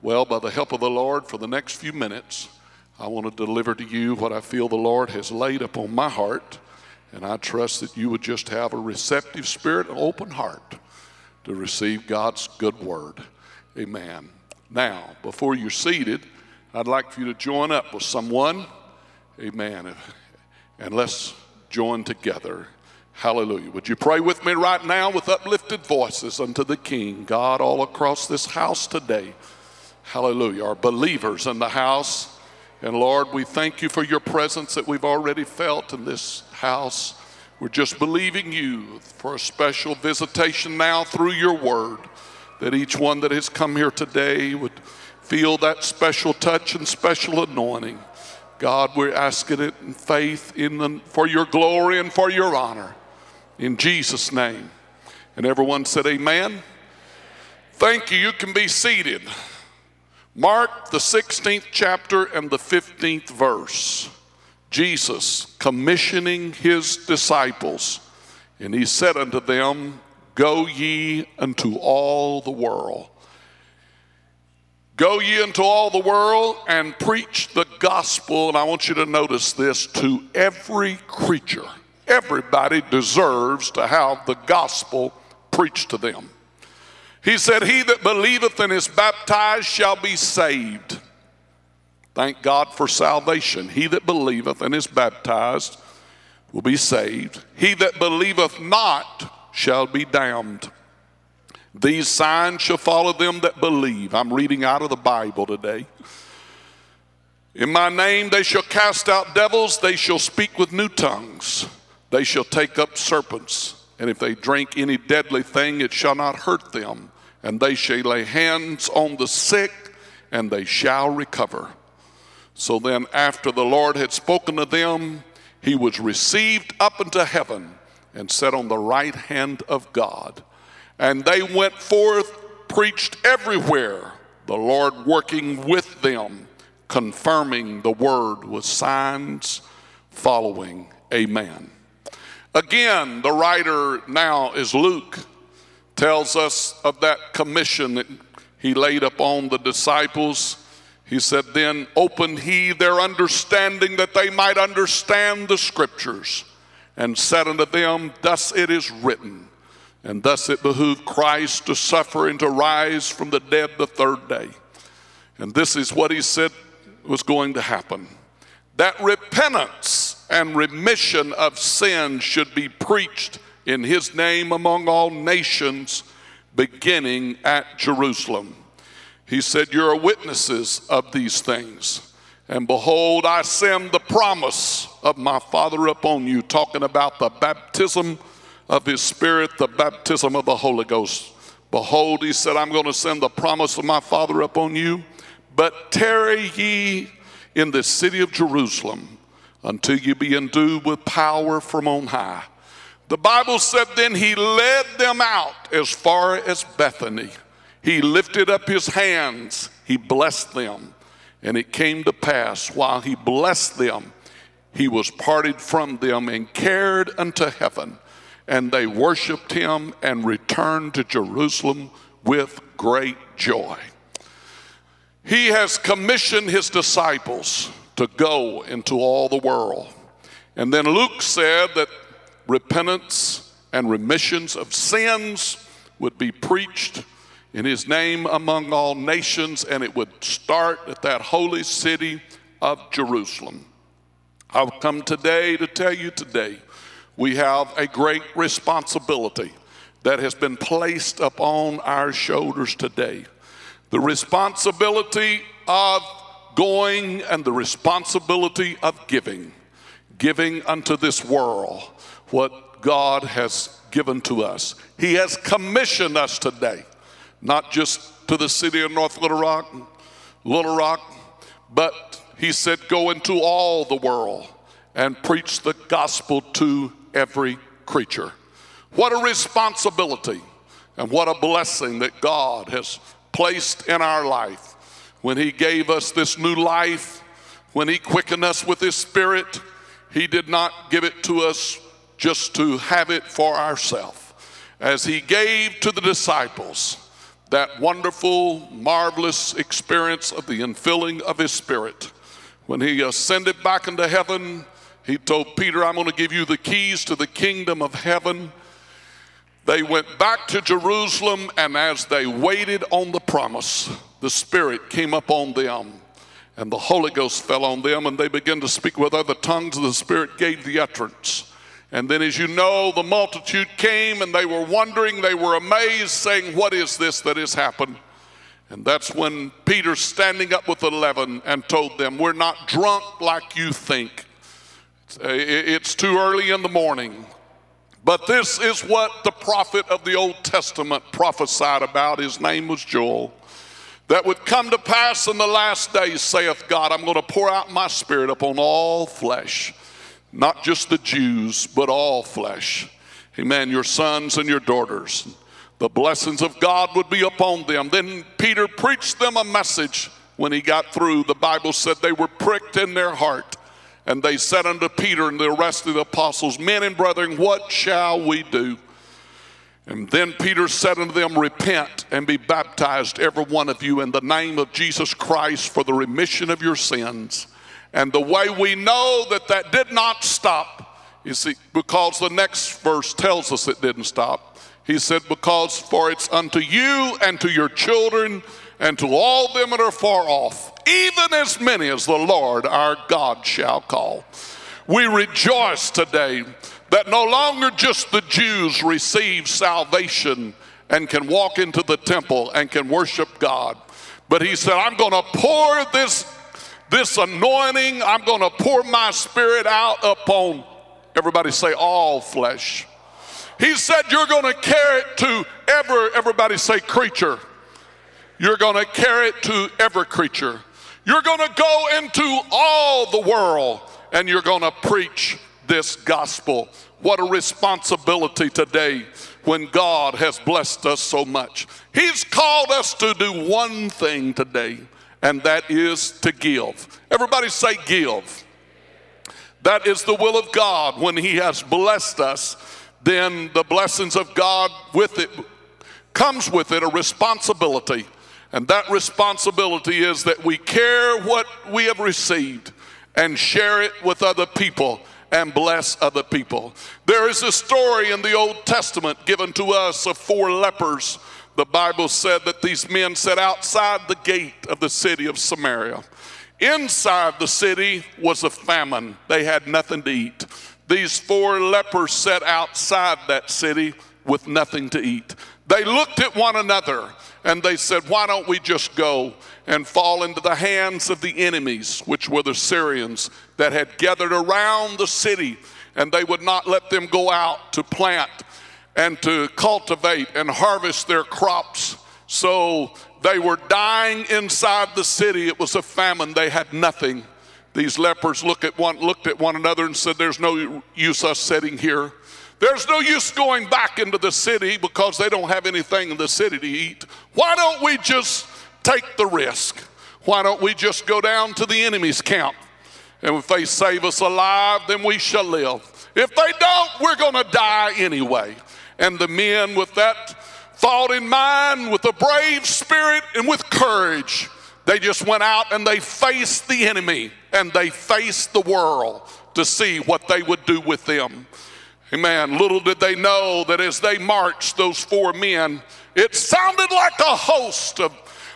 Well, by the help of the Lord, for the next few minutes, I want to deliver to you what I feel the Lord has laid upon my heart. And I trust that you would just have a receptive spirit, an open heart to receive God's good word. Amen. Now, before you're seated, I'd like for you to join up with someone. Amen. And let's join together. Hallelujah. Would you pray with me right now with uplifted voices unto the King, God, all across this house today? Hallelujah. Our believers in the house. And Lord, we thank you for your presence that we've already felt in this house. We're just believing you for a special visitation now through your word, that each one that has come here today would feel that special touch and special anointing. God, we're asking it in faith in the, for your glory and for your honor. In Jesus' name. And everyone said, Amen. Thank you. You can be seated. Mark, the 16th chapter and the 15th verse. Jesus commissioning his disciples. And he said unto them, Go ye unto all the world. Go ye into all the world and preach the gospel. And I want you to notice this to every creature. Everybody deserves to have the gospel preached to them. He said, He that believeth and is baptized shall be saved. Thank God for salvation. He that believeth and is baptized will be saved. He that believeth not shall be damned. These signs shall follow them that believe. I'm reading out of the Bible today. In my name they shall cast out devils, they shall speak with new tongues, they shall take up serpents and if they drink any deadly thing, it shall not hurt them. And they shall lay hands on the sick, and they shall recover. So then, after the Lord had spoken to them, he was received up into heaven and set on the right hand of God. And they went forth, preached everywhere, the Lord working with them, confirming the word with signs following. Amen. Again, the writer now is Luke, tells us of that commission that he laid upon the disciples. He said, Then opened he their understanding that they might understand the scriptures, and said unto them, Thus it is written, and thus it behooved Christ to suffer and to rise from the dead the third day. And this is what he said was going to happen that repentance and remission of sin should be preached in his name among all nations, beginning at Jerusalem. He said, You're witnesses of these things. And behold, I send the promise of my Father upon you, talking about the baptism of his Spirit, the baptism of the Holy Ghost. Behold, he said, I'm going to send the promise of my Father upon you, but tarry ye in the city of Jerusalem until you be endued with power from on high. The Bible said, Then he led them out as far as Bethany. He lifted up his hands, he blessed them. And it came to pass, while he blessed them, he was parted from them and carried unto heaven. And they worshiped him and returned to Jerusalem with great joy. He has commissioned his disciples to go into all the world. And then Luke said that repentance and remissions of sins would be preached in his name among all nations, and it would start at that holy city of Jerusalem. I've come today to tell you today we have a great responsibility that has been placed upon our shoulders today. The responsibility of going and the responsibility of giving, giving unto this world what God has given to us. He has commissioned us today, not just to the city of North Little Rock, Little Rock, but He said, Go into all the world and preach the gospel to every creature. What a responsibility and what a blessing that God has placed in our life when He gave us this new life, when He quickened us with His Spirit, He did not give it to us just to have it for ourselves. As He gave to the disciples that wonderful, marvelous experience of the infilling of his spirit. When he ascended back into heaven, he told Peter, I'm going to give you the keys to the kingdom of heaven. They went back to Jerusalem, and as they waited on the promise, the Spirit came upon them, and the Holy Ghost fell on them, and they began to speak with other tongues, and the Spirit gave the utterance. And then, as you know, the multitude came and they were wondering, they were amazed, saying, What is this that has happened? And that's when Peter, standing up with 11, and told them, We're not drunk like you think. Uh, it's too early in the morning. But this is what the prophet of the Old Testament prophesied about. His name was Joel. That would come to pass in the last days, saith God, I'm going to pour out my spirit upon all flesh not just the Jews, but all flesh. Amen. Your sons and your daughters. The blessings of God would be upon them. Then Peter preached them a message when he got through. The Bible said they were pricked in their heart. And they said unto Peter and the rest of the apostles, Men and brethren, what shall we do? And then Peter said unto them, Repent and be baptized, every one of you, in the name of Jesus Christ for the remission of your sins and the way we know that that did not stop is because the next verse tells us it didn't stop. He said, Because for it's unto you and to your children and to all them that are far off, even as many as the Lord our God shall call. We rejoice today that no longer just the Jews receive salvation and can walk into the temple and can worship God, but he said, I'm going to pour this this anointing, I'm going to pour my spirit out upon, everybody say, all flesh. He said, You're going to carry it to ever, everybody say, creature. You're going to carry it to every creature. You're going to go into all the world and you're going to preach this gospel. What a responsibility today when God has blessed us so much. He's called us to do one thing today and that is to give. Everybody say, give. That is the will of God. When He has blessed us, then the blessings of God with it comes with it a responsibility. And that responsibility is that we care what we have received and share it with other people and bless other people. There is a story in the Old Testament given to us of four lepers the Bible said that these men sat outside the gate of the city of Samaria. Inside the city was a famine, they had nothing to eat. These four lepers sat outside that city with nothing to eat. They looked at one another and they said, Why don't we just go and fall into the hands of the enemies, which were the Syrians that had gathered around the city, and they would not let them go out to plant and to cultivate and harvest their crops. So they were dying inside the city. It was a famine. They had nothing. These lepers look at one, looked at one another and said, There's no use us sitting here. There's no use going back into the city because they don't have anything in the city to eat. Why don't we just take the risk? Why don't we just go down to the enemy's camp? And if they save us alive, then we shall live. If they don't, we're going to die anyway and the men with that thought in mind, with a brave spirit and with courage, they just went out and they faced the enemy and they faced the world to see what they would do with them. Amen. Little did they know that as they marched, those four men, it sounded like a host of,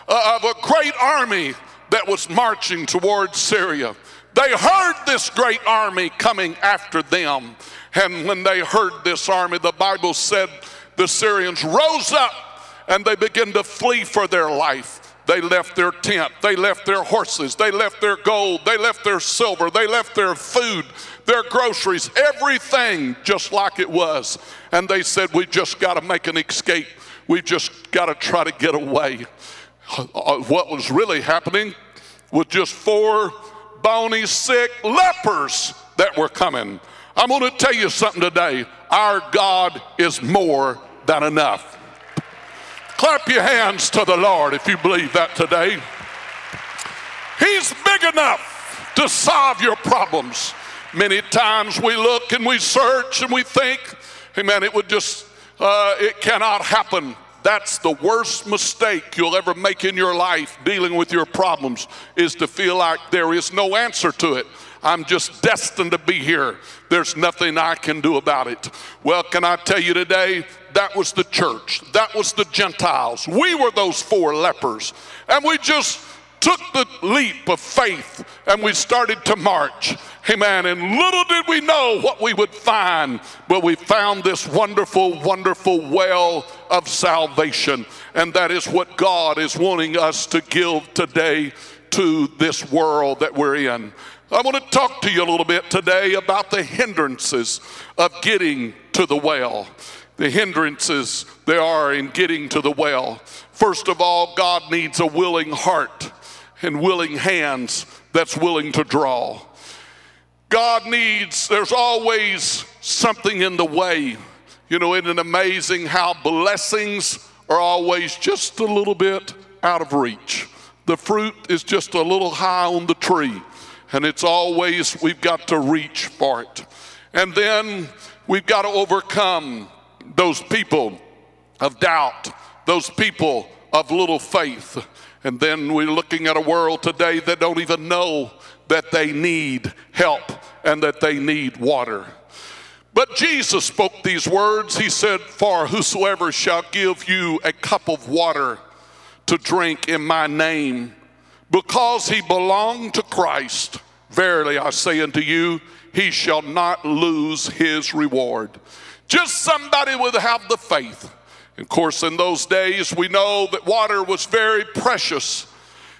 uh, of a great army that was marching towards Syria. They heard this great army coming after them. And when they heard this army, the Bible said the Syrians rose up and they began to flee for their life. They left their tent, they left their horses, they left their gold, they left their silver, they left their food, their groceries, everything just like it was. And they said, We just got to make an escape. We just got to try to get away. Uh, what was really happening was just four bony, sick lepers that were coming. I'm going to tell you something today. Our God is more than enough. Clap your hands to the Lord if you believe that today. He's big enough to solve your problems. Many times we look and we search and we think, hey man, it would just, uh, it cannot happen. That's the worst mistake you'll ever make in your life dealing with your problems is to feel like there is no answer to it. I'm just destined to be here. There's nothing I can do about it. Well, can I tell you today? That was the church. That was the Gentiles. We were those four lepers. And we just took the leap of faith and we started to march. Amen. And little did we know what we would find, but we found this wonderful, wonderful well of salvation. And that is what God is wanting us to give today to this world that we're in. I want to talk to you a little bit today about the hindrances of getting to the well. The hindrances there are in getting to the well. First of all, God needs a willing heart and willing hands that's willing to draw. God needs, there's always something in the way. You know, isn't it amazing how blessings are always just a little bit out of reach? The fruit is just a little high on the tree, and it's always, we've got to reach for it. And then we've got to overcome those people of doubt, those people of little faith. And then we're looking at a world today that don't even know that they need help and that they need water. But Jesus spoke these words. He said, For whosoever shall give you a cup of water to drink in my name, because he belonged to Christ, verily I say unto you, he shall not lose his reward. Just somebody would have the faith of course, in those days, we know that water was very precious,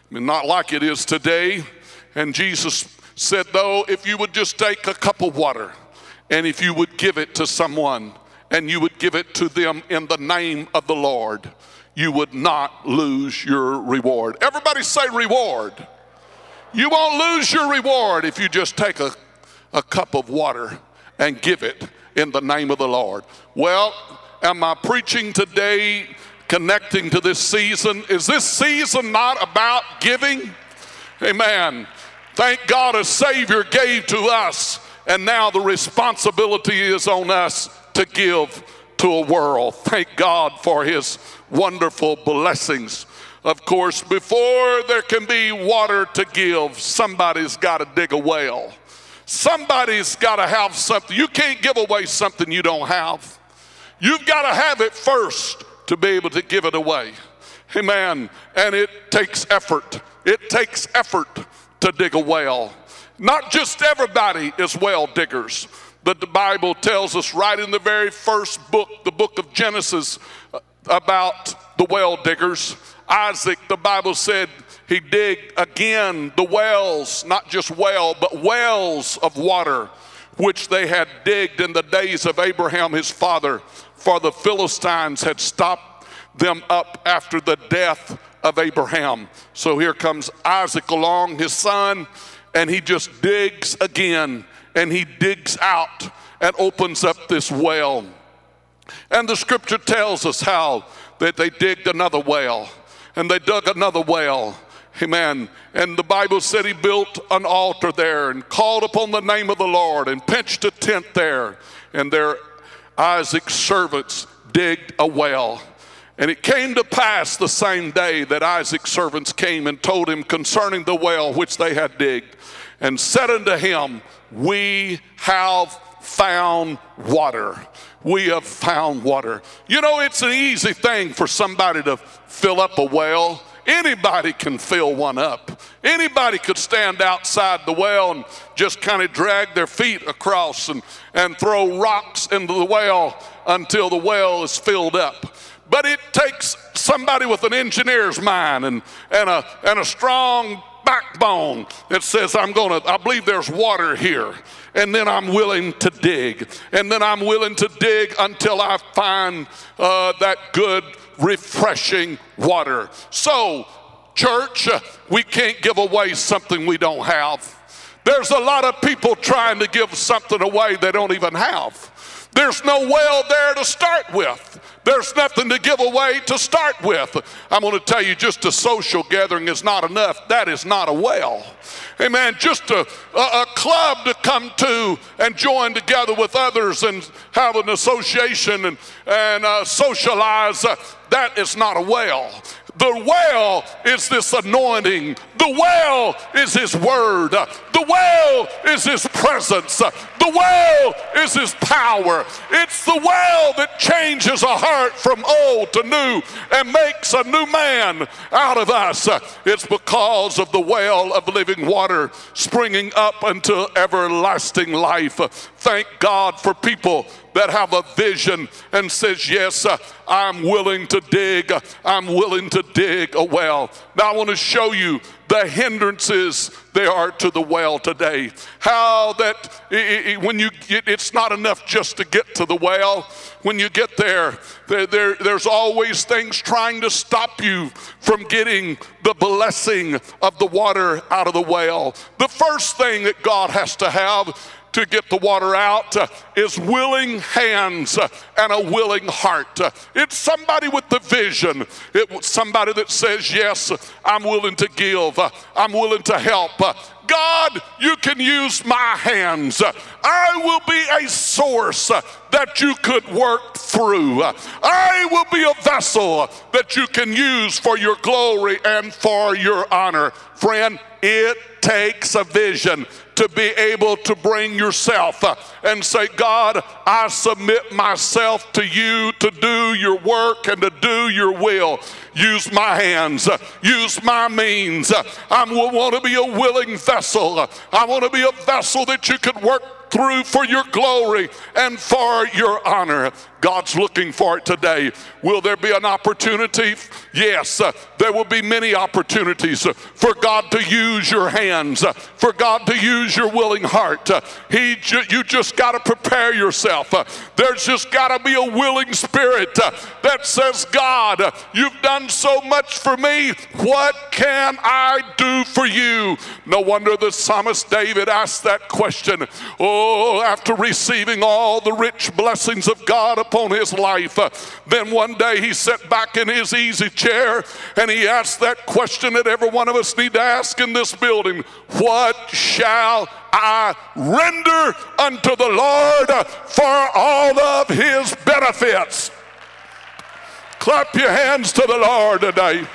I mean, not like it is today. And Jesus said, though, if you would just take a cup of water and if you would give it to someone and you would give it to them in the name of the Lord, you would not lose your reward. Everybody say reward. You won't lose your reward if you just take a, a cup of water and give it in the name of the Lord. Well, am I preaching today connecting to this season? Is this season not about giving? Amen. Thank God a Savior gave to us, and now the responsibility is on us to give to a world. Thank God for His wonderful blessings. Of course, before there can be water to give, somebody's got to dig a well. Somebody's got to have something. You can't give away something you don't have. You've got to have it first to be able to give it away. Amen. And it takes effort. It takes effort to dig a well. Not just everybody is well diggers, but the Bible tells us right in the very first book, the book of Genesis, about the well diggers. Isaac, the Bible said, he digged again the wells, not just well, but wells of water, which they had digged in the days of Abraham his father for the Philistines had stopped them up after the death of Abraham. So here comes Isaac along, his son, and he just digs again and he digs out and opens up this well. And the scripture tells us how that they digged another well and they dug another well. Amen. And the Bible said he built an altar there and called upon the name of the Lord and pitched a tent there. And there Isaac's servants digged a well. And it came to pass the same day that Isaac's servants came and told him concerning the well which they had digged, and said unto him, We have found water. We have found water. You know, it's an easy thing for somebody to fill up a well. Anybody can fill one up. Anybody could stand outside the well and just kind of drag their feet across and, and throw rocks into the well until the well is filled up. But it takes somebody with an engineer's mind and, and, a, and a strong backbone that says, I'm to, I believe there's water here. And then I'm willing to dig. And then I'm willing to dig until I find uh, that good refreshing water. So, church, we can't give away something we don't have. There's a lot of people trying to give something away they don't even have. There's no well there to start with. There's nothing to give away to start with. I'm going to tell you just a social gathering is not enough. That is not a well. Amen. Just a, a, a, club to come to and join together with others and have an association and, and uh, socialize. Uh, that is not a well. The well is this anointing. The well is His word. The well is His presence. The well is His power. It's the well that changes a heart from old to new and makes a new man out of us. It's because of the well of living water springing up unto everlasting life. Thank God for people that have a vision and says, yes, uh, I'm willing to dig. I'm willing to dig a well. Now I want to show you the hindrances there are to the well today. How that it, it, when you get, it's not enough just to get to the well. When you get there, there, there, there's always things trying to stop you from getting the blessing of the water out of the well. The first thing that God has to have to get the water out uh, is willing hands uh, and a willing heart. Uh, it's somebody with the vision. It's somebody that says, Yes, I'm willing to give, I'm willing to help. God, you can use my hands. I will be a source that you could work through. I will be a vessel that you can use for your glory and for your honor. Friend, it takes a vision to be able to bring yourself uh, and say, God, I submit myself to you to do your work and to do your will. Use my hands, uh, use my means. Uh, I want to be a willing vessel. I want to be a vessel that you could work through for your glory and for your honor. God's looking for it today. Will there be an opportunity? Yes, uh, there will be many opportunities uh, for God to use your hands, uh, for God to use your willing heart. Uh, he, ju- you just got to prepare yourself. There's just got to be a willing spirit that says, God, you've done so much for me. What can I do for you? No wonder the psalmist David asked that question. Oh, after receiving all the rich blessings of God upon his life, then one day he sat back in his easy chair and he asked that question that every one of us need to ask in this building What shall I render unto the Lord for all of his benefits? Clap your hands to the Lord today.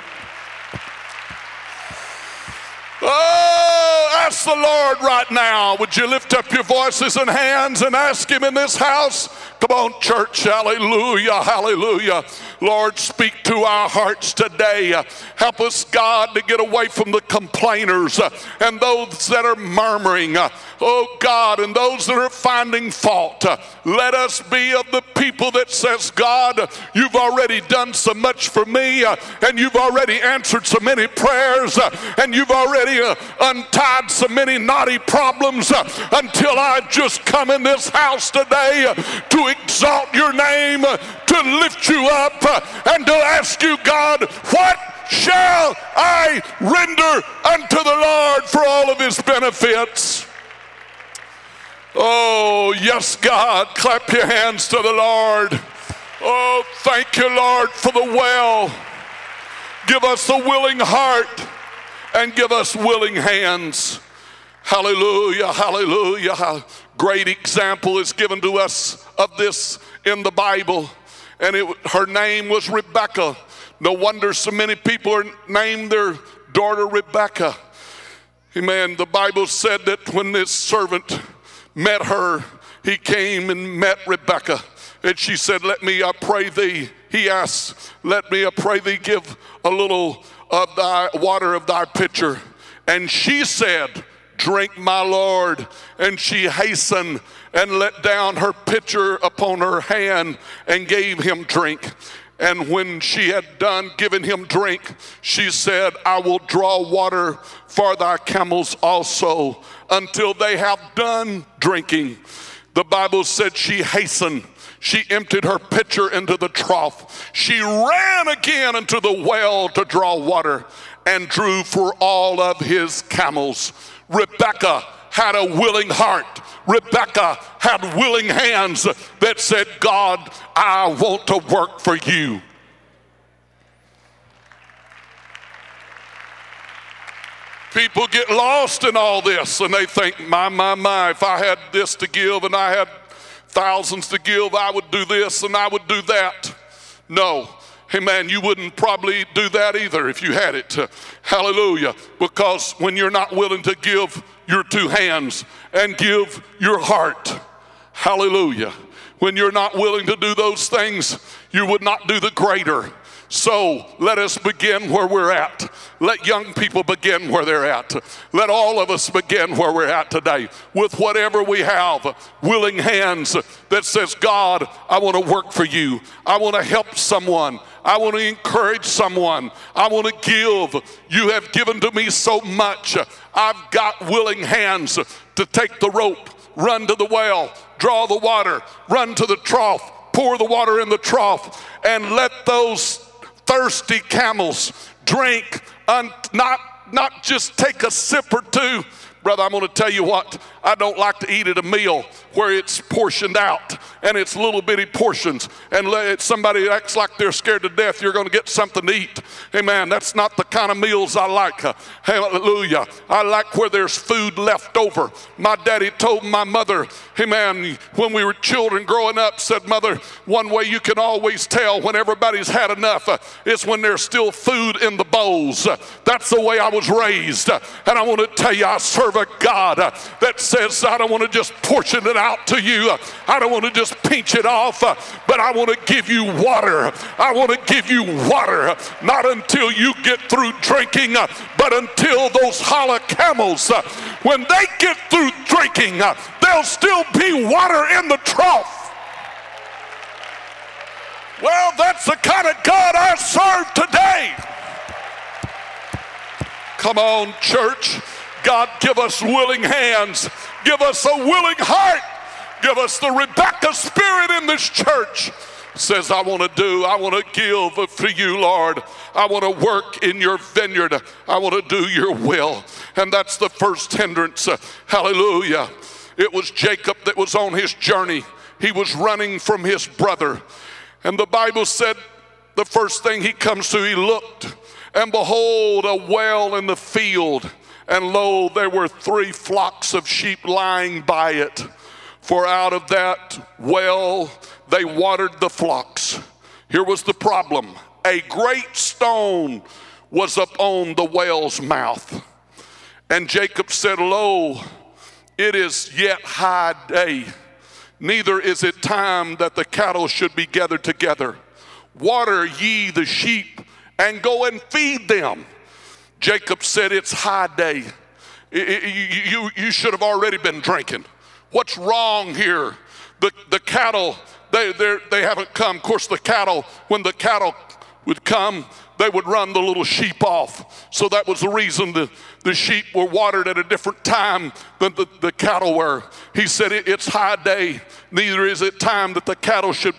Oh, ask the Lord right now. Would you lift up your voices and hands and ask Him in this house? Come on, church. Hallelujah. Hallelujah. Lord, speak to our hearts today. Help us, God, to get away from the complainers and those that are murmuring. Oh, God, and those that are finding fault. Let us be of the people that says, God, you've already done so much for me, and you've already answered so many prayers, and you've already Uh, untied so many knotty problems uh, until I just come in this house today uh, to exalt your name, to lift you up, and to ask you, God, what shall I render unto the Lord for all of his benefits? Oh, yes, God. Clap your hands to the Lord. Oh, thank you, Lord, for the well. Give us a willing heart and give us willing hands. Hallelujah, hallelujah. Great example is given to us of this in the Bible. And it, her name was Rebecca. No wonder so many people are named their daughter Rebecca. Amen. The Bible said that when this servant met her, he came and met Rebecca. And she said, Let me, I pray thee. He asked, Let me, I pray thee, give a little of thy water of thy pitcher. And she said, Drink, my Lord. And she hastened and let down her pitcher upon her hand and gave him drink. And when she had done giving him drink, she said, I will draw water for thy camels also until they have done drinking. The Bible said she hastened. She emptied her pitcher into the trough. She ran again into the well to draw water and drew for all of his camels. Rebecca had a willing heart. Rebecca had willing hands that said, God, I want to work for you. People get lost in all this and they think, my, my, my, if I had this to give and I had thousands to give, I would do this and I would do that. No. Hey man, you wouldn't probably do that either if you had it. Hallelujah. Because when you're not willing to give your two hands and give your heart, hallelujah. When you're not willing to do those things, you would not do the greater. So let us begin where we're at. Let young people begin where they're at. Let all of us begin where we're at today with whatever we have, willing hands that says, God, I want to work for you. I want to help someone. I want to encourage someone. I want to give. You have given to me so much. I've got willing hands to take the rope, run to the well, draw the water, run to the trough, pour the water in the trough, and let those thirsty camels drink, un- not, not just take a sip or two. Brother, I'm going to tell you what, I don't like to eat at a meal where it's portioned out and it's little bitty portions and somebody acts like they're scared to death you're going to get something to eat. Hey amen that's not the kind of meals i like. Hallelujah. I like where there's food left over. My daddy told my mother amen when we were children growing up said mother one way you can always tell when everybody's had enough uh, is when there's still food in the bowls uh, that's the way i was raised uh, and i want to tell you i serve a god that says i don't want to just portion it out to you i don't want to just pinch it off, uh, but I want to give you water. I want to give you water, not until you get through drinking, uh, but until those hollow camels, uh, when they get through drinking, there'll still be water in the trough. Well, that's the kind of God I serve today. Come on, church. God, give us willing hands. Give us a willing heart. Give us the Rebecca spirit in this church. Says, I want to do, I want to give for you, Lord. I want to work in your vineyard. I want to do your will. And that's the first hindrance. Hallelujah. It was Jacob that was on his journey. He was running from his brother. And the Bible said the first thing he comes to, he looked, and behold, a well in the field. And lo, there were three flocks of sheep lying by it. For out of that well they watered the flocks. Here was the problem a great stone was upon the well's mouth. And Jacob said, Lo, it is yet high day, neither is it time that the cattle should be gathered together. Water ye the sheep and go and feed them. Jacob said, It's high day. You, you should have already been drinking. What's wrong here? The, the cattle, they, they haven't come. Of course, the cattle, when the cattle would come, they would run the little sheep off. So that was the reason the, the sheep were watered at a different time than the, the cattle were. He said, It's high day, neither is it time that the cattle should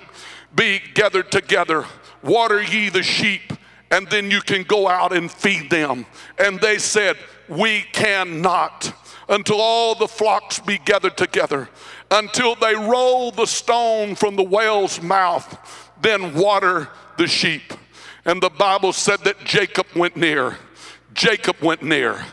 be gathered together. Water ye the sheep, and then you can go out and feed them. And they said, We cannot until all the flocks be gathered together, until they roll the stone from the whale's mouth, then water the sheep. And the Bible said that Jacob went near. Jacob went near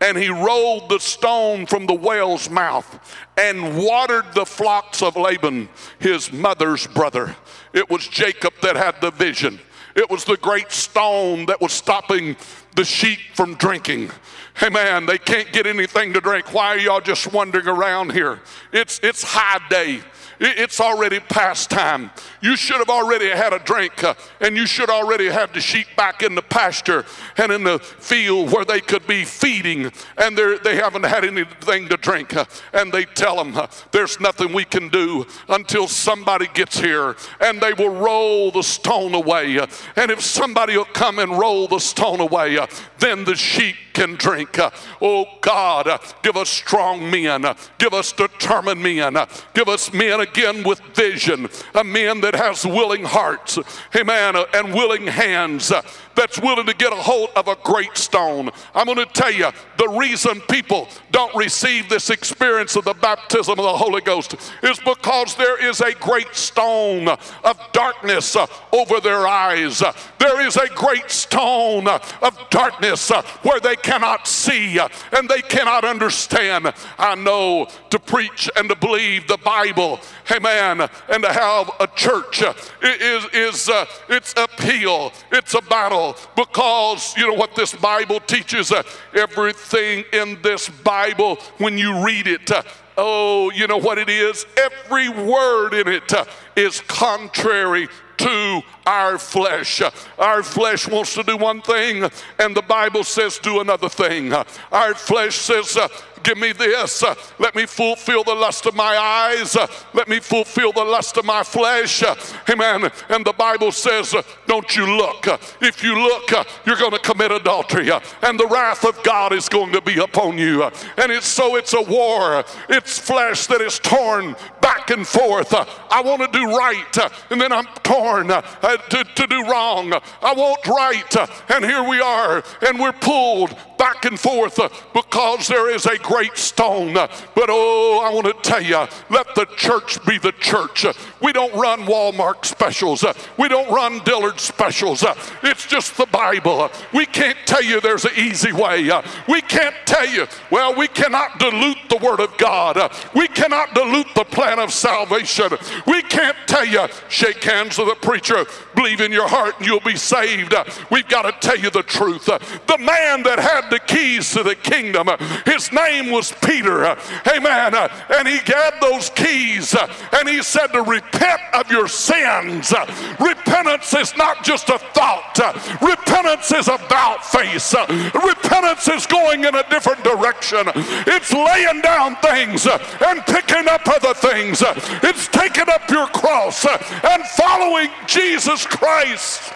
and he rolled the stone from the whale's mouth and watered the flocks of Laban, his mother's brother. It was Jacob that had the vision. It was the great stone that was stopping the sheep from drinking. Hey man, they can't get anything to drink. Why are y'all just wandering around here? It's it's high day. It's already past time. You should have already had a drink, uh, and you should already have the sheep back in the pasture and in the field where they could be feeding, and they haven't had anything to drink. Uh, and they tell them, uh, There's nothing we can do until somebody gets here, and they will roll the stone away. And if somebody will come and roll the stone away, then the sheep can drink. Oh God, give us strong men, give us determined men, give us men again with vision, a man that has willing hearts, amen, and willing hands that's willing to get a hold of a great stone. I'm going to tell you the reason people don't receive this experience of the baptism of the Holy Ghost is because there is a great stone of darkness uh, over their eyes. There is a great stone of darkness uh, where they cannot see uh, and they cannot understand. I know to preach and to believe the Bible, amen, and to have a church is, is uh, it's appeal, it's a battle because you know what this Bible teaches? Uh, everything in this Bible, when you read it, uh, oh, you know what it is? Every word in it uh, is contrary to our flesh. Our flesh wants to do one thing, and the Bible says do another thing. Our flesh says, uh, Give me this. Uh, let me fulfill the lust of my eyes. Uh, let me fulfill the lust of my flesh. Uh, amen. And the Bible says, uh, Don't you look. Uh, if you look, uh, you're going to commit adultery, and the wrath of God is going to be upon you. and it's so it's a war. It's flesh that is torn back and forth. I want to do right, and then I'm torn to, to do wrong. I want right, and here we are, and we're pulled back and forth because there is a great stone. But oh, I want to tell you, let the church be the church. We don't run Walmart specials, we don't run Dillard specials. It's just the Bible. We can't tell you there's an easy way. We can't tell you, well, we cannot dilute the Word of God. We cannot dilute the plan of salvation. We can't tell you, shake hands with a preacher, believe in your heart and you'll be saved. We've got to tell you the truth. The man that had the keys to the kingdom, his name name was Peter. Amen. And he had those keys and he said to repent of your sins. Repentance is not just a thought, repentance is about face. Repentance is going in a different direction. It's laying down things and picking up other things. It's taking up your cross and following Jesus Christ.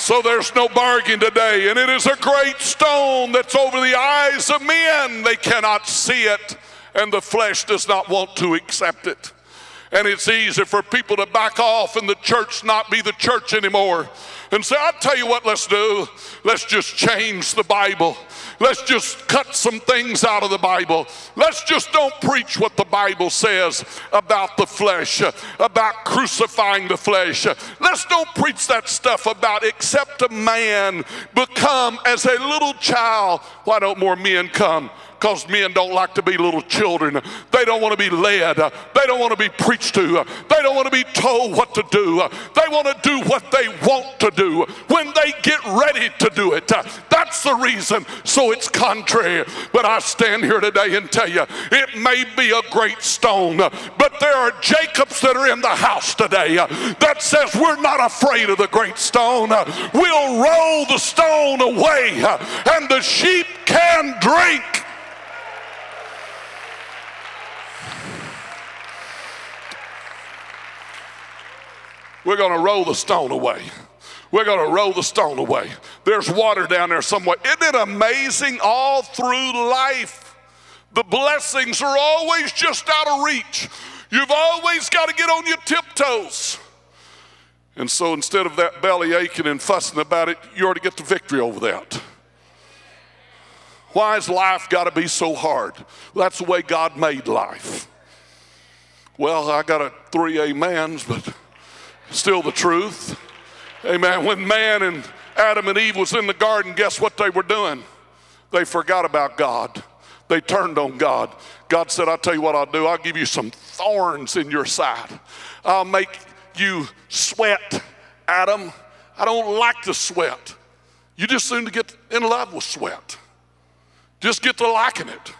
So there's no bargain today. And it is a great stone that's over the eyes of men. They cannot see it, and the flesh does not want to accept it. And it's easy for people to back off and the church not be the church anymore and say, I'll tell you what, let's do. Let's just change the Bible. Let's just cut some things out of the Bible. Let's just don't preach what the Bible says about the flesh, about crucifying the flesh. Let's don't preach that stuff about except a man become as a little child. Why don't more men come? Because men don't like to be little children. They don't want to be led. They don't want to be preached to. They don't want to be told what to do. They want to do what they want to do when they get ready to do it. That's the reason. So it's contrary. But I stand here today and tell you it may be a great stone, but there are Jacobs that are in the house today that says we're not afraid of the great stone. We'll roll the stone away and the sheep can drink. We're going to roll the stone away. We're going to roll the stone away. There's water down there somewhere. Isn't it amazing all through life? The blessings are always just out of reach. You've always got to get on your tiptoes. And so instead of that belly aching and fussing about it, you to get the victory over that. Why has life got to be so hard? that's the way God made life. Well, I got a three amens, but still the truth. Amen. When man and Adam and Eve was in the garden, guess what they were doing? They forgot about God. They turned on God. God said, I'll tell you what I'll do. I'll give you some thorns in your side. I'll make you sweat, Adam. I don't like to sweat. You just seem to get in love with sweat. Just get to liking it.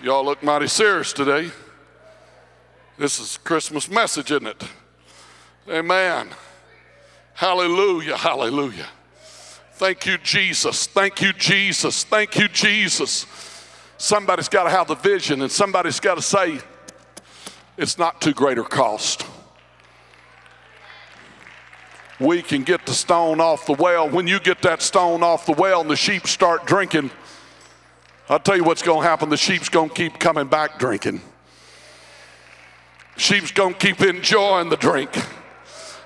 Y'all look mighty serious today. This is Christmas message, isn't it? Amen. Hallelujah, hallelujah. Thank you, Jesus. Thank you, Jesus. Thank you, Jesus. Somebody's got to have the vision, and somebody's got to say, it's not too great a cost. we can get the stone off the well. When you get that stone off the well and the sheep start drinking, I'll tell you what's going to happen. The sheep's going to keep coming back drinking. Sheep's going to keep enjoying the drink.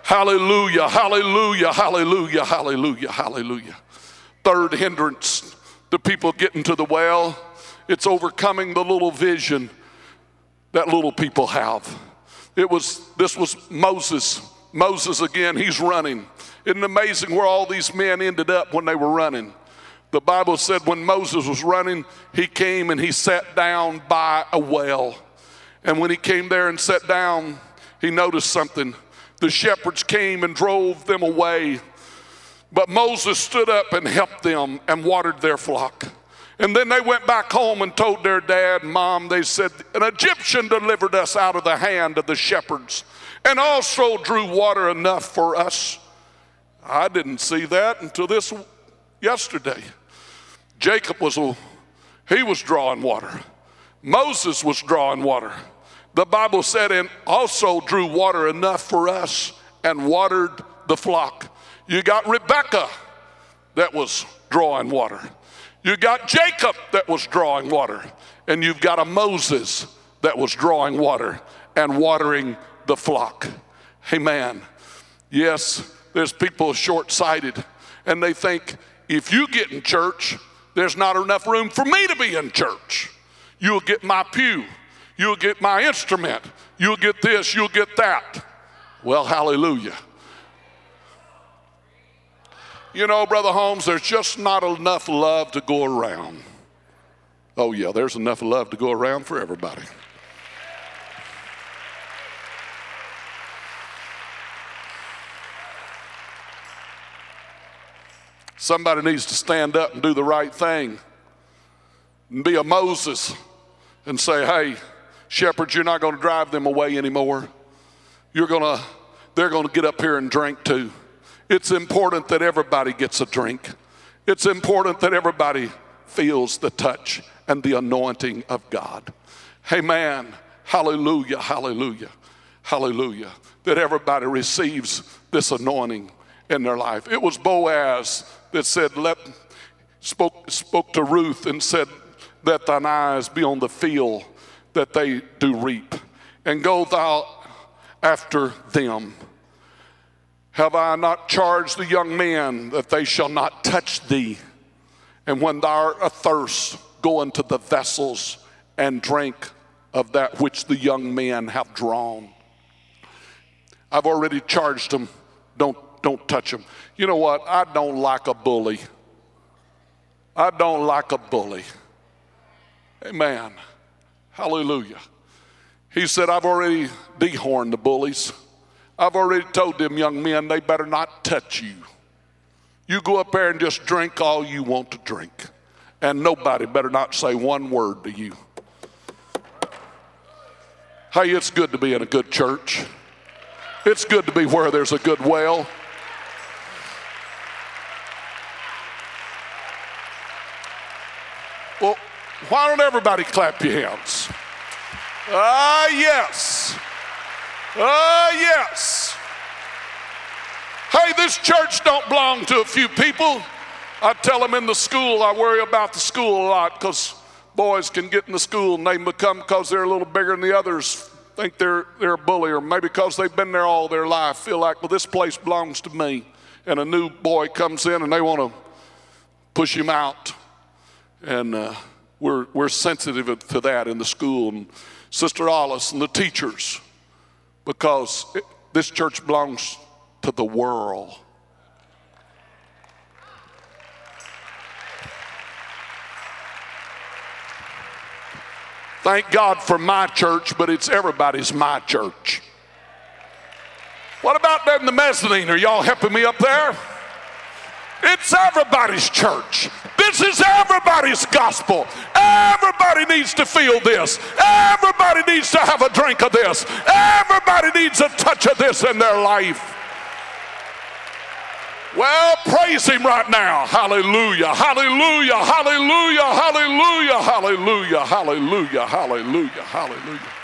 Hallelujah, hallelujah, hallelujah, hallelujah, hallelujah. Third hindrance the people getting to the well, it's overcoming the little vision that little people have. It was, this was Moses. Moses again, he's running. Isn't amazing where all these men ended up when they were running? The Bible said when Moses was running, he came and he sat down by a well. And when he came there and sat down, he noticed something. The shepherds came and drove them away but Moses stood up and helped them and watered their flock. And then they went back home and told their dad and mom, they said, An Egyptian delivered us out of the hand of the shepherds and also drew water enough for us. I didn't see that until this yesterday. Jacob was, he was drawing water. Moses was drawing water. The Bible said, and also drew water enough for us and watered the flock. You got Rebecca that was drawing water. You got Jacob that was drawing water. And you've got a Moses that was drawing water and watering the flock. Amen. Yes, there's people short sighted and they think if you get in church, there's not enough room for me to be in church. You'll get my pew, you'll get my instrument, you'll get this, you'll get that. Well, hallelujah. You know, Brother Holmes, there's just not enough love to go around. Oh, yeah, there's enough love to go around for everybody. Somebody needs to stand up and do the right thing and be a Moses and say, hey, shepherds, you're not going to drive them away anymore. You're going to, they're going to get up here and drink too. It's important that everybody gets a drink. It's important that everybody feels the touch and the anointing of God. Amen. Hallelujah, hallelujah, hallelujah. That everybody receives this anointing in their life. It was Boaz that said, let, spoke, spoke to Ruth and said, Let thine eyes be on the field that they do reap, and go thou after them. Have I not charged the young men that they shall not touch thee? And when thou art athirst, go into the vessels and drink of that which the young men have drawn. I've already charged them. Don't, don't touch them. You know what? I don't like a bully. I don't like a bully. Amen. Hallelujah. He said, I've already dehorned the bullies. I've already told them young men they better not touch you. You go up there and just drink all you want to drink, and nobody better not say one word to you. Hey, it's good to be in a good church. It's good to be where there's a good well. Well, why don't everybody clap your hands? Ah, yes. Oh, yes. Hey, this church don't belong to a few people. I tell them in the school, I worry about the school a lot because boys can get in the school and they become, because they're a little bigger than the others, think they're, they're a bully, or maybe because they've been there all their life, feel like, well, this place belongs to me. And a new boy comes in and they want to push him out. And uh, we're, we're sensitive to that in the school. And Sister Alice and the teachers, because it, this church belongs to the world. Thank God for my church, but it's everybody's my church. What about them in the mezzanine? Are y'all helping me up there? It's everybody's church. This is everybody's gospel. Everybody needs to feel this. Everybody needs to have a drink of this. Everybody needs a touch of this in their life. Well, praise him right now. Hallelujah, hallelujah, hallelujah, hallelujah, hallelujah, hallelujah, hallelujah, hallelujah.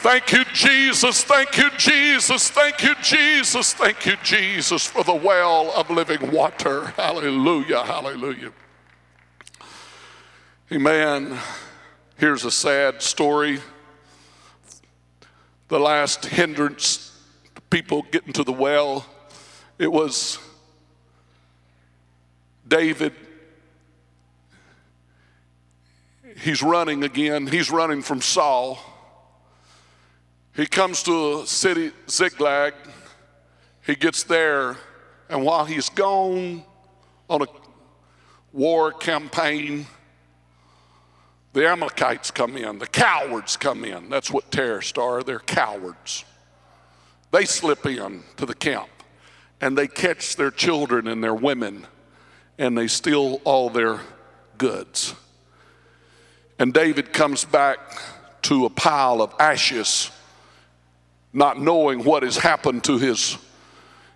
Thank you, Jesus. Thank you, Jesus. Thank you, Jesus. Thank you, Jesus, for the well of living water. Hallelujah. Hallelujah. Amen. Here's a sad story. The last hindrance to people getting to the well, it was David. He's running again. He's running from Saul. He comes to a city, Ziklag. He gets there, and while he's gone on a war campaign, the Amalekites come in, the cowards come in. That's what terrorists are, they're cowards. They slip in to the camp and they catch their children and their women and they steal all their goods. And David comes back to a pile of ashes not knowing what has happened to his,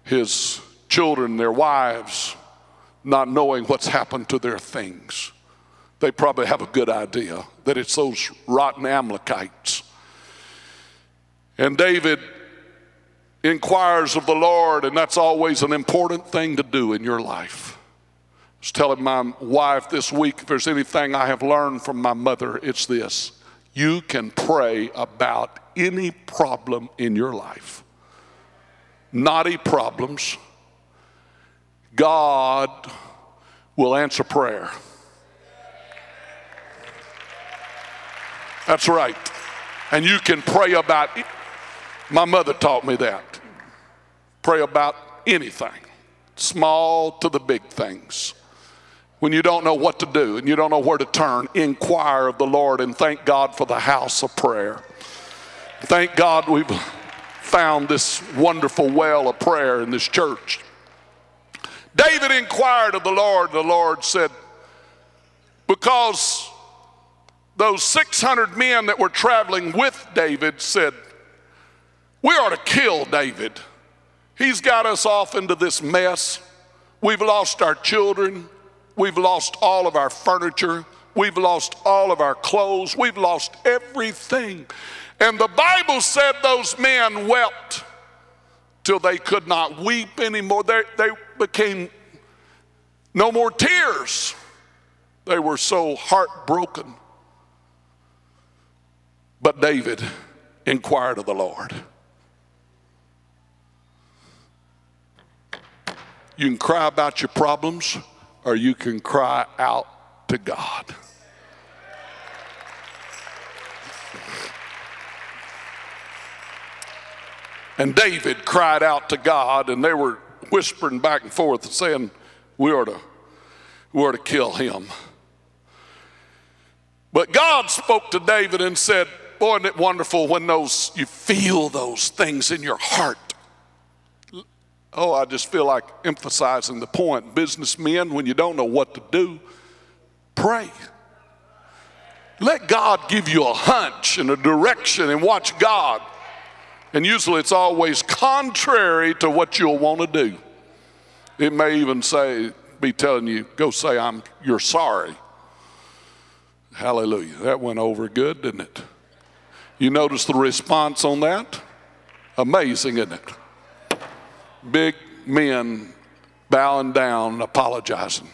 his children, their wives, not knowing what's happened to their things. They probably have a good idea that it's those rotten Amalekites. And David inquires of the Lord, and that's always an important thing to do in your life. I was telling my wife this week if there's anything I have learned from my mother, it's this you can pray about any problem in your life. Knotty problems, God will answer prayer. That's right. And you can pray about it. My mother taught me that. Pray about anything, small to the big things when you don't know what to do and you don't know where to turn, inquire of the Lord and thank God for the house of prayer. Thank God we've found this wonderful well of prayer in this church. David inquired of the Lord, the Lord said, because those 600 men that were traveling with David said, We ought to kill David. He's got us off into this mess. We've lost our children. We've lost all of our furniture. We've lost all of our clothes. We've lost everything. And the Bible said those men wept till they could not weep anymore. They, they became no more tears. They were so heartbroken. But David inquired of the Lord. You can cry about your problems or you can cry out to God. And David cried out to God, and they were whispering back and forth, saying, We are to, we ought to kill him. But God spoke to David and said, Boy, isn't it wonderful when those you feel those things in your heart Oh, I just feel like emphasizing the point. Businessmen, when you don't know what to do, pray. Let God give you a hunch and a direction and watch God. And usually it's always contrary to what you'll want to do. It may even say, be telling you, go say, I'm you're sorry. Hallelujah. That went over good, didn't it? You notice the response on that? Amazing, isn't it? Big men bowing down, apologizing.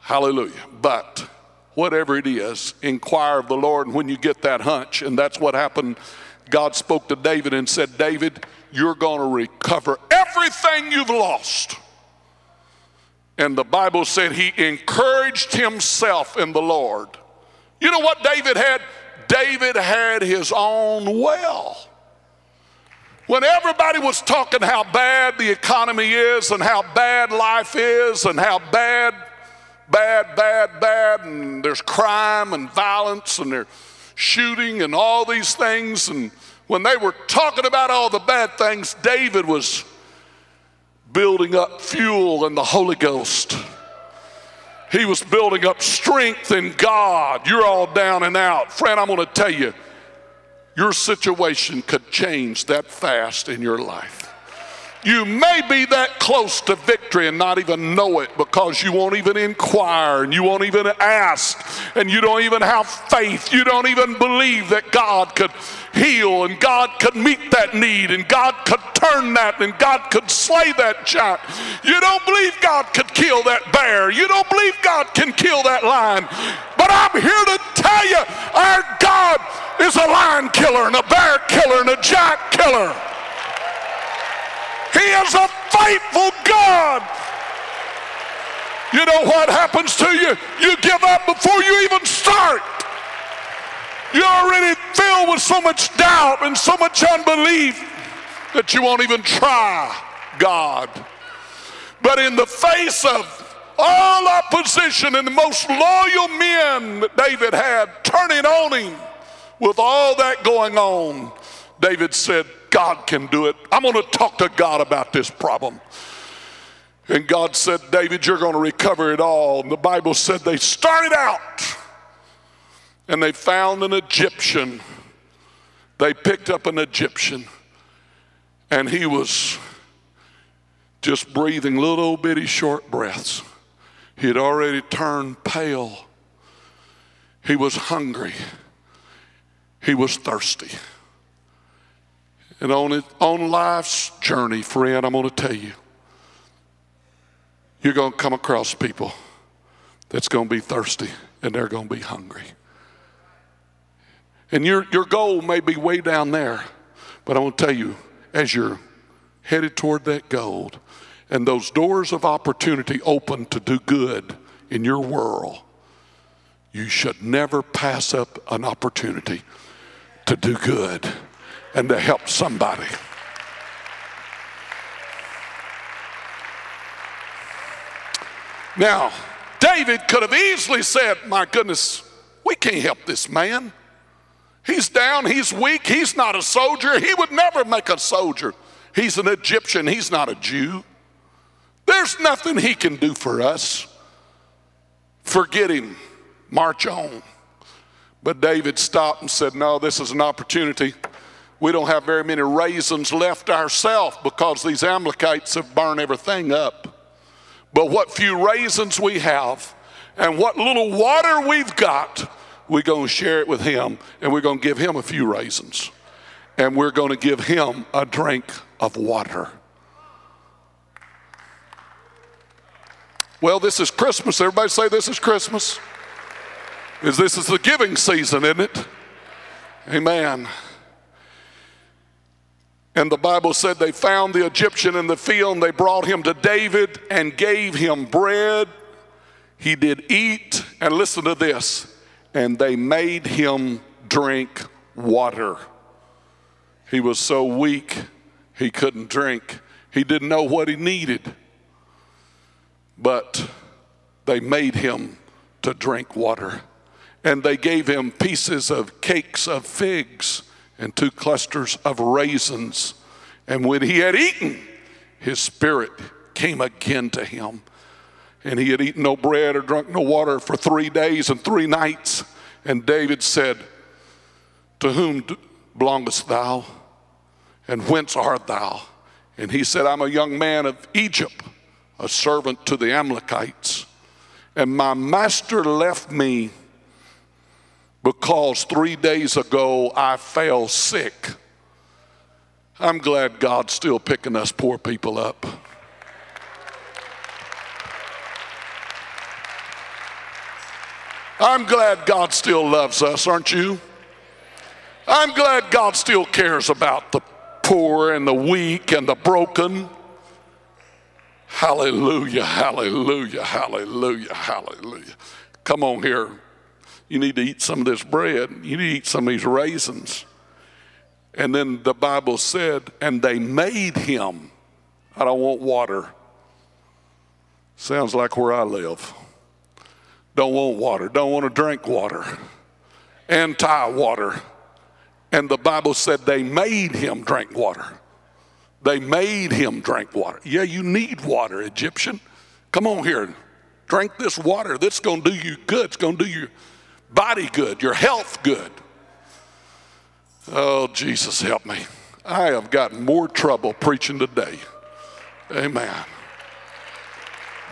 Hallelujah. But whatever it is, inquire of the Lord. When you get that hunch, and that's what happened, God spoke to David and said, David, you're going to recover everything you've lost. And the Bible said he encouraged himself in the Lord. You know what David had? David had his own well. When everybody was talking how bad the economy is and how bad life is and how bad, bad, bad, bad, and there's crime and violence and there's shooting and all these things, and when they were talking about all the bad things, David was building up fuel in the Holy Ghost. He was building up strength in God. You're all down and out. Friend, I'm going to tell you your situation could change that fast in your life. You may be that close to victory and not even know it because you won't even inquire and you won't even ask and you don't even have faith. You don't even believe that God could heal and God could meet that need and God could turn that and God could slay that giant. You don't believe God could kill that bear. You don't believe God can kill that lion. I'm here to tell you our God is a lion killer and a bear killer and a giant killer. He is a faithful God. You know what happens to you? You give up before you even start. You're already filled with so much doubt and so much unbelief that you won't even try God. But in the face of all opposition and the most loyal men that David had turning on him with all that going on, David said, God can do it. I'm going to talk to God about this problem. And God said, David, you're going to recover it all. And the Bible said they started out and they found an Egyptian. They picked up an Egyptian and he was just breathing little bitty short breaths. He had already turned pale. He was hungry. He was thirsty. And on, it, on life's journey, friend, I'm going to tell you, you're going to come across people that's going to be thirsty and they're going to be hungry. And your, your goal may be way down there, but I want to tell you, as you're headed toward that goal, and those doors of opportunity open to do good in your world, you should never pass up an opportunity to do good and to help somebody. Now, David could have easily said, My goodness, we can't help this man. He's down, he's weak, he's not a soldier. He would never make a soldier. He's an Egyptian, he's not a Jew. There's nothing he can do for us. Forget him, march on. But David stopped and said, No, this is an opportunity. We don't have very many raisins left ourselves because these Amalekites have burned everything up. But what few raisins we have and what little water we've got, we're going to share it with him and we're going to give him a few raisins and we're going to give him a drink of water. Well, this is Christmas. Everybody say this is Christmas. Is this is the giving season, isn't it? Amen. And the Bible said they found the Egyptian in the field and they brought him to David and gave him bread. He did eat, and listen to this and they made him drink water. He was so weak, he couldn't drink. He didn't know what he needed. But they made him to drink water. And they gave him pieces of cakes of figs and two clusters of raisins. And when he had eaten, his spirit came again to him and he had eaten no bread or drunk no water for three days and three nights. And David said, To whom belongest thou? And whence art thou? And he said, I'm a young man of Egypt, a servant to the Amalekites. And my master left me because three days ago I fell sick. I'm glad God's still picking us poor people up. I'm glad God still loves us, aren't you? I'm glad God still cares about the poor and the weak and the broken. Hallelujah, hallelujah, hallelujah, hallelujah. Come on here. You need to eat some of this bread. You need to eat some of these raisins. And then the Bible said, and they made him. I don't want water. Sounds like where I live don't want water, don't want to drink water, anti water. And the Bible said they made him drink water. They made him drink water. Yeah, you need water, Egyptian. Come on here. Drink this water. That's going to do you good. It's going to do your body good, your health good. Oh, Jesus, help me. I have got more trouble preaching today Amen.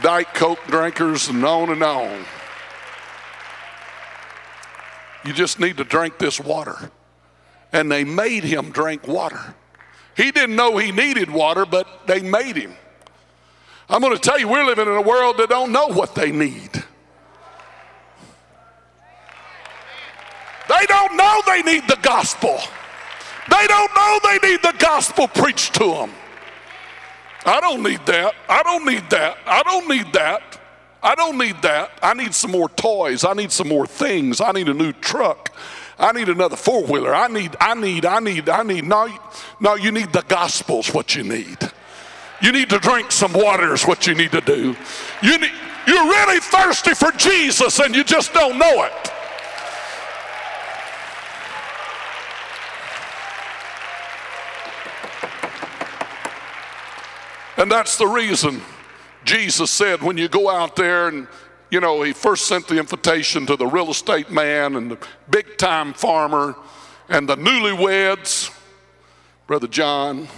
Diet Coke drinkers and on and on. You just need to drink this water. And they made him drink water. He didn't know he needed water, but they made him. I'm going to tell you, we're living in a world that don't know what they need. They don't know they need the gospel. They don't know they need the gospel preached to them. I don't need that. I don't need that. I don't need that. I don't need that. I need some more toys. I need some more things. I need a new truck. I need another four wheeler. I need, I need, I need, I need. No, no, you need the gospel's what you need. You need to drink some water is what you need to do. You need, you're really thirsty for Jesus and you just don't know it. And that's the reason Jesus said when you go out there and you know, he first sent the invitation to the real estate man and the big time farmer and the newlyweds. Brother John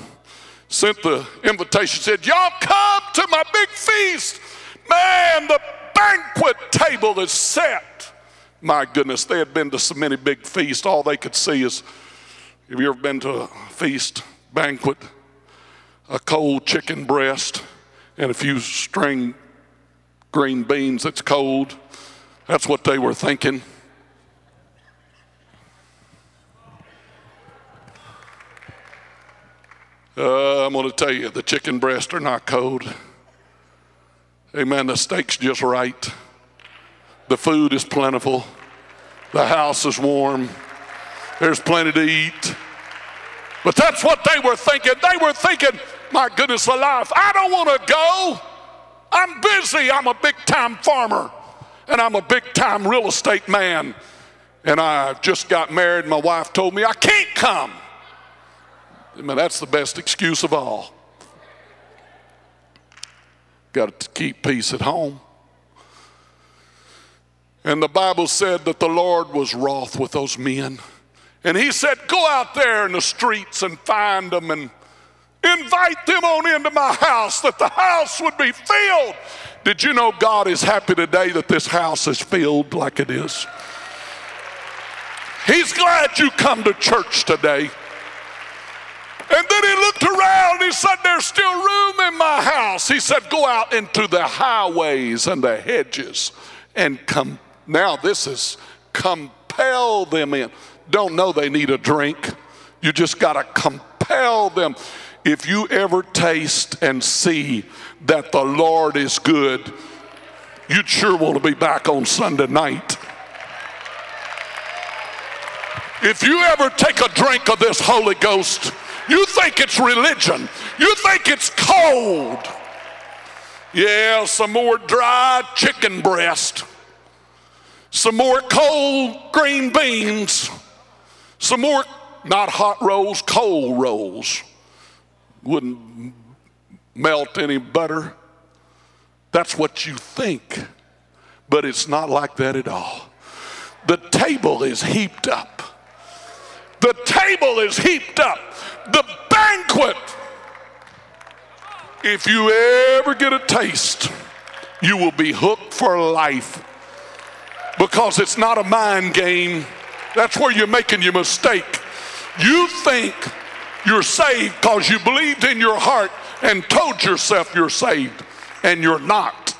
sent the invitation, said, Y'all come to my big feast. Man, the banquet table is set. My goodness, they had been to so many big feasts. All they could see is have you ever been to a feast, banquet? a cold chicken breast and a few string green beans that's cold. That's what they were thinking. Uh, I'm going to tell you, the chicken breasts are not cold. Amen. The steak's just right. The food is plentiful. The house is warm. There's plenty to eat. But that's what they were thinking. They were thinking, my goodness alive, I don't want to go. I'm busy. I'm a big time farmer and I'm a big time real estate man. And I just got married. My wife told me I can't come. I mean, that's the best excuse of all. Got to keep peace at home. And the Bible said that the Lord was wroth with those men. And he said, Go out there in the streets and find them and Invite them on into my house that the house would be filled. Did you know God is happy today that this house is filled like it is? He's glad you come to church today. And then he looked around. He said, There's still room in my house. He said, Go out into the highways and the hedges and come. Now, this is compel them in. Don't know they need a drink. You just got to compel them. If you ever taste and see that the Lord is good, you'd sure want to be back on Sunday night. If you ever take a drink of this Holy Ghost, you think it's religion, you think it's cold. Yeah, some more dry chicken breast, some more cold green beans, some more not hot rolls, cold rolls wouldn't melt any butter. That's what you think, but it's not like that at all. The table is heaped up. The table is heaped up. The banquet. If you ever get a taste, you will be hooked for life because it's not a mind game. That's where you're making your mistake. You think you're saved because you believed in your heart and told yourself you're saved, and you're not.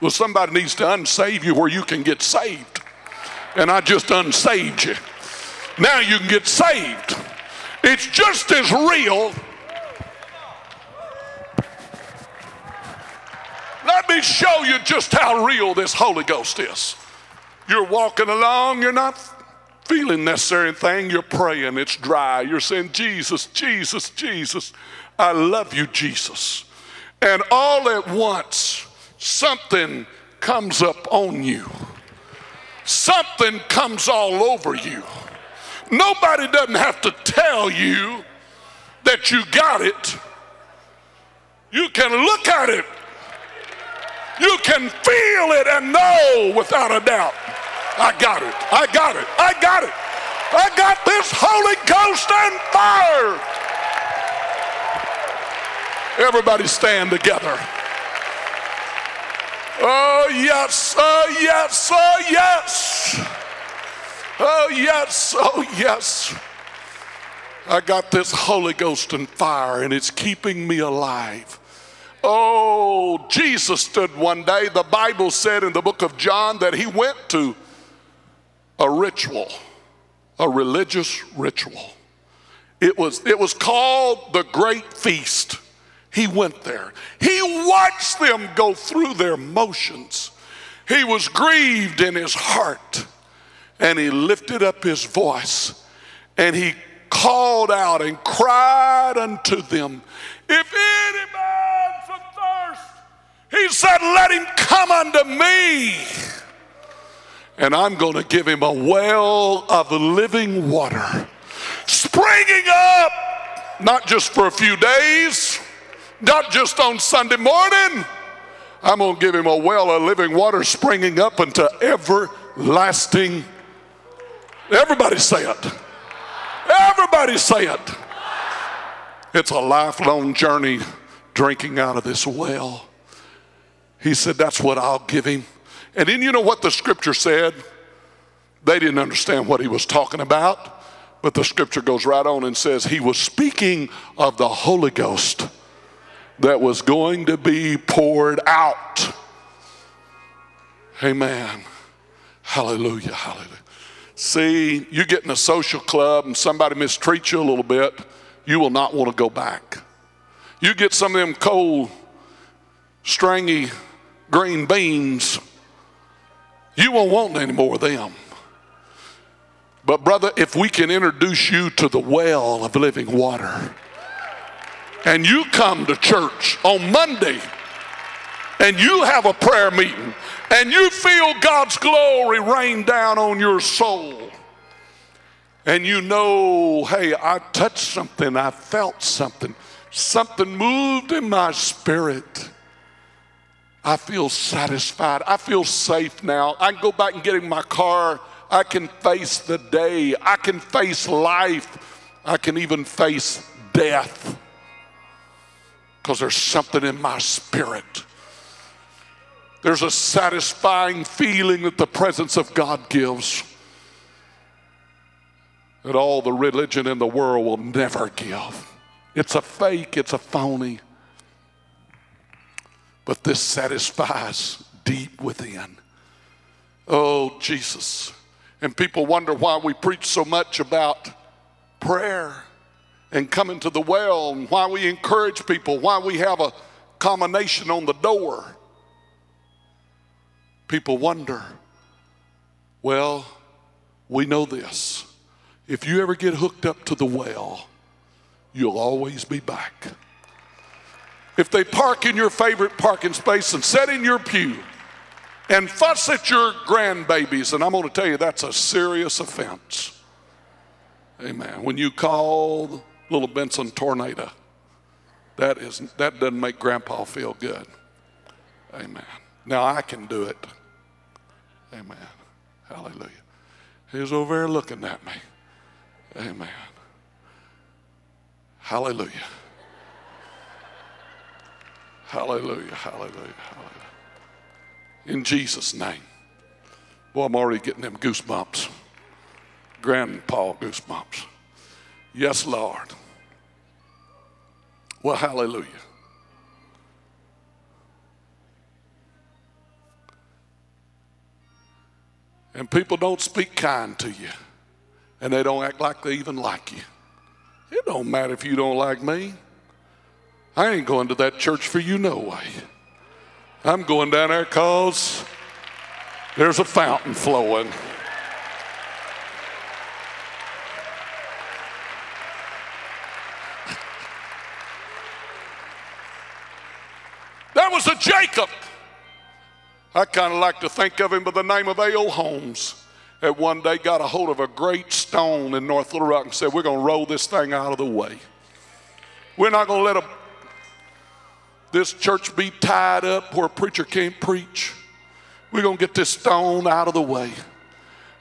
Well, somebody needs to unsave you where you can get saved. And I just unsaved you. Now you can get saved. It's just as real. Let me show you just how real this Holy Ghost is. You're walking along, you're not feeling necessary thing, you're praying, it's dry. You're saying, Jesus, Jesus, Jesus, I love you, Jesus. And all at once, something comes up on you. Something comes all over you. Nobody doesn't have to tell you that you got it. You can look at it. You can feel it and know without a doubt I got it. I got it. I got it. I got this Holy Ghost and fire. Everybody stand together. Oh, yes, oh, yes, oh, yes. Oh, yes, oh, yes. I got this Holy Ghost and fire, and it's keeping me alive. Oh, Jesus stood one day. The Bible said in the book of John that he went to a ritual, a religious ritual. It was, it was called the Great Feast. He went there. He watched them go through their motions. He was grieved in his heart and he lifted up his voice and he called out and cried unto them, If any man should thirst, he said, Let him come unto me. And I'm going to give him a well of living water, springing up, not just for a few days, not just on Sunday morning. I'm going to give him a well of living water springing up into everlasting. Everybody say it. Everybody say it. It's a lifelong journey drinking out of this well. He said, That's what I'll give him. And then you know what the scripture said? They didn't understand what he was talking about, but the scripture goes right on and says he was speaking of the Holy Ghost that was going to be poured out. Amen. Hallelujah. Hallelujah. See, you get in a social club and somebody mistreats you a little bit, you will not want to go back. You get some of them cold, stringy green beans, you won't want any more of them. But, brother, if we can introduce you to the well of living water, and you come to church on Monday and you have a prayer meeting and you feel God's glory rain down on your soul, and you know, hey, I touched something, I felt something, something moved in my spirit. I feel satisfied. I feel safe now. I can go back and get in my car. I can face the day. I can face life. I can even face death because there's something in my spirit. There's a satisfying feeling that the presence of God gives that all the religion in the world will never give. It's a fake, it's a phony. But this satisfies deep within. Oh, Jesus. And people wonder why we preach so much about prayer and coming to the well, and why we encourage people, why we have a combination on the door. People wonder, well, we know this. If you ever get hooked up to the well, you'll always be back. If they park in your favorite parking space and sit in your pew and fuss at your grandbabies, and I'm going to tell you that's a serious offense. Amen. When you call little Benson tornado. That is that doesn't make grandpa feel good. Amen. Now I can do it. Amen. Hallelujah. He's over there looking at me. Amen. Hallelujah. Hallelujah. Hallelujah. Hallelujah. In Jesus' name. Boy, I'm already getting them goosebumps. Grandpa goosebumps. Yes, Lord. Well, hallelujah. And people don't speak kind to you, and they don't act like they even like you. It don't matter if you don't like me. I ain't going to that church for you no way. I'm going down there because there's a fountain flowing. That was a Jacob. I kind of like to think of him by the name of A.O. Holmes. That one day got a hold of a great stone in North Little Rock and said, We're going to roll this thing out of the way. We're not going to let a, this church be tied up where a preacher can't preach. We're going to get this stone out of the way.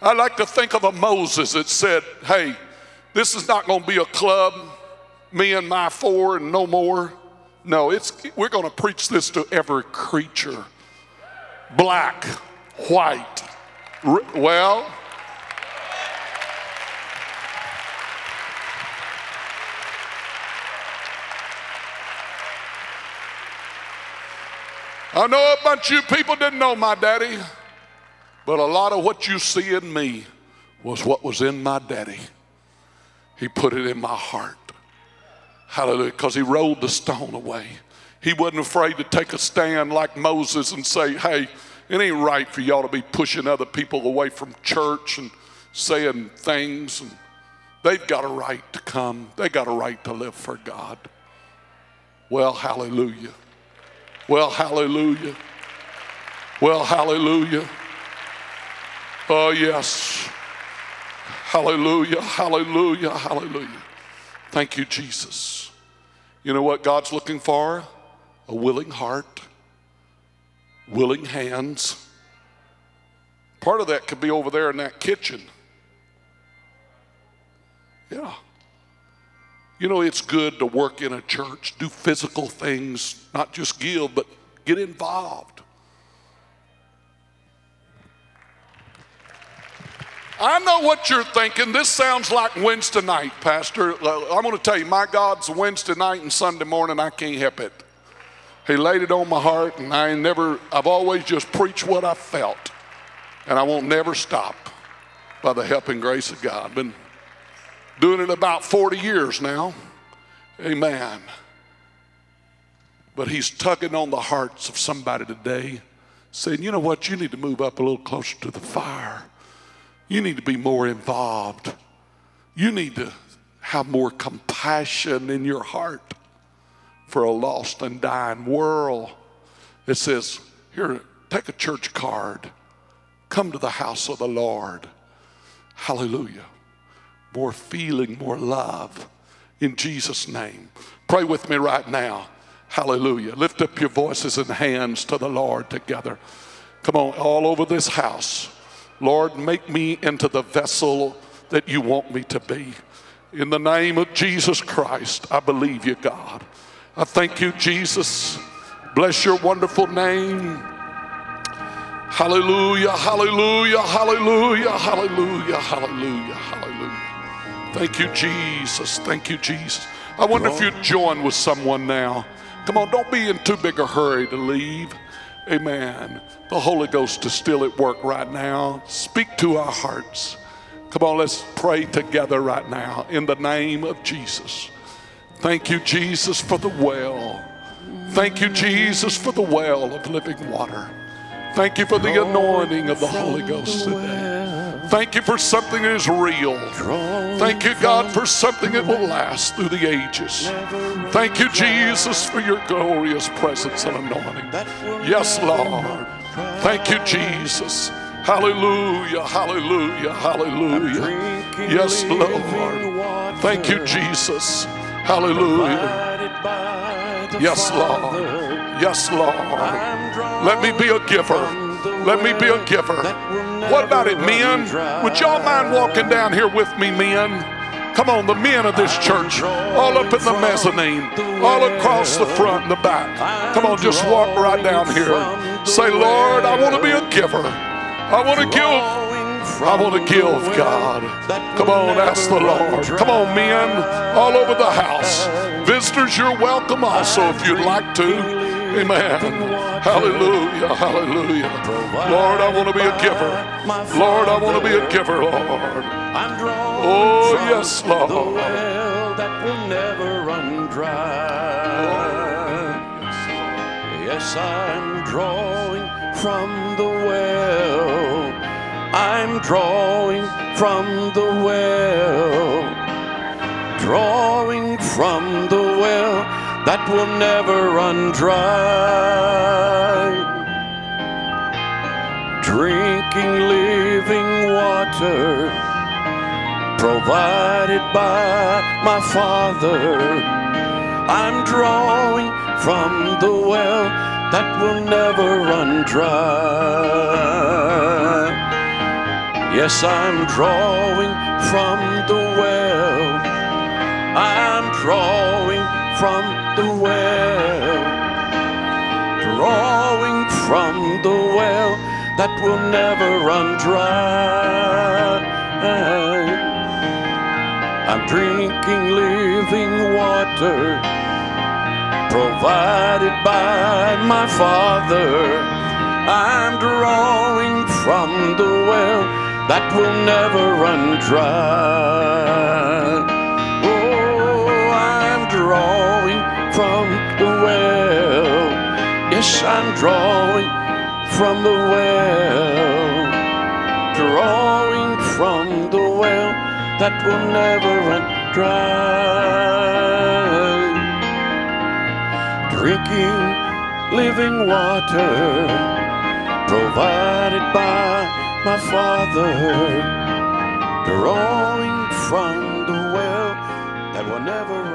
I like to think of a Moses that said, Hey, this is not going to be a club, me and my four and no more. No, it's we're going to preach this to every creature. Black, white. Well, I know a bunch of you people didn't know my daddy, but a lot of what you see in me was what was in my daddy. He put it in my heart. Hallelujah. Because he rolled the stone away. He wasn't afraid to take a stand like Moses and say, hey, it ain't right for y'all to be pushing other people away from church and saying things. And they've got a right to come, they got a right to live for God. Well, hallelujah. Well, hallelujah. Well, hallelujah. Oh, yes. Hallelujah, hallelujah, hallelujah. Thank you, Jesus. You know what God's looking for? A willing heart, willing hands. Part of that could be over there in that kitchen. Yeah. You know, it's good to work in a church, do physical things, not just give, but get involved. I know what you're thinking. This sounds like Wednesday night, Pastor. I'm going to tell you, my God's Wednesday night and Sunday morning, I can't help it. He laid it on my heart, and I never, I've always just preached what I felt. And I won't never stop by the help and grace of God. Been doing it about 40 years now. Amen. But he's tugging on the hearts of somebody today, saying, you know what, you need to move up a little closer to the fire. You need to be more involved. You need to have more compassion in your heart for a lost and dying world. It says, here, take a church card. Come to the house of the Lord. Hallelujah. More feeling, more love in Jesus' name. Pray with me right now. Hallelujah. Lift up your voices and hands to the Lord together. Come on, all over this house. Lord, make me into the vessel that you want me to be. In the name of Jesus Christ, I believe you, God. I thank you, Jesus. Bless your wonderful name. Hallelujah, hallelujah, hallelujah, hallelujah, hallelujah, hallelujah. Thank you, Jesus. Thank you, Jesus. I wonder if you'd join with someone now. Come on, don't be in too big a hurry to leave. Amen. The Holy Ghost is still at work right now. Speak to our hearts. Come on, let's pray together right now in the name of Jesus. Thank you, Jesus, for the well. Thank you, Jesus, for the well of living water. Thank you for the anointing of the Holy Ghost today. Thank you for something that is real. Thank you, God, for something that will last through the ages. Thank you, Jesus, for your glorious presence and anointing. Yes, Lord. Thank you, Jesus. Hallelujah, hallelujah, hallelujah. Yes, Lord. Thank you, Jesus. Hallelujah. Yes, Lord. Yes, Lord. Let me be a giver. Let me be a giver. What about it, men? Would y'all mind walking down here with me, men? Come on, the men of this church, all up in the mezzanine, all across the front and the back. Come on, just walk right down here. Say, Lord, I want to be a giver. I want to give. I want to give, God. Come on, ask the Lord. Come on, men, all over the house. Visitors, you're welcome also if you'd like to. Amen. Hallelujah. Hallelujah. Lord, I want to be a giver. Lord, I want to be a giver, Lord. Oh, yes, Lord. The well that will never run dry. Yes, I'm drawing from the well. I'm drawing from the well. Drawing from the well that will never run dry. Drinking living water provided by my Father. I'm drawing from the well that will never run dry. Yes, I'm drawing from the well. I'm drawing from that will never run dry. I'm drinking living water provided by my Father. I'm drawing from the well that will never run dry. Oh, I'm drawing from the well. Yes, I'm drawing from the well. Drawing from the well that will never run dry drinking living water provided by my Father, drawing from the well that will never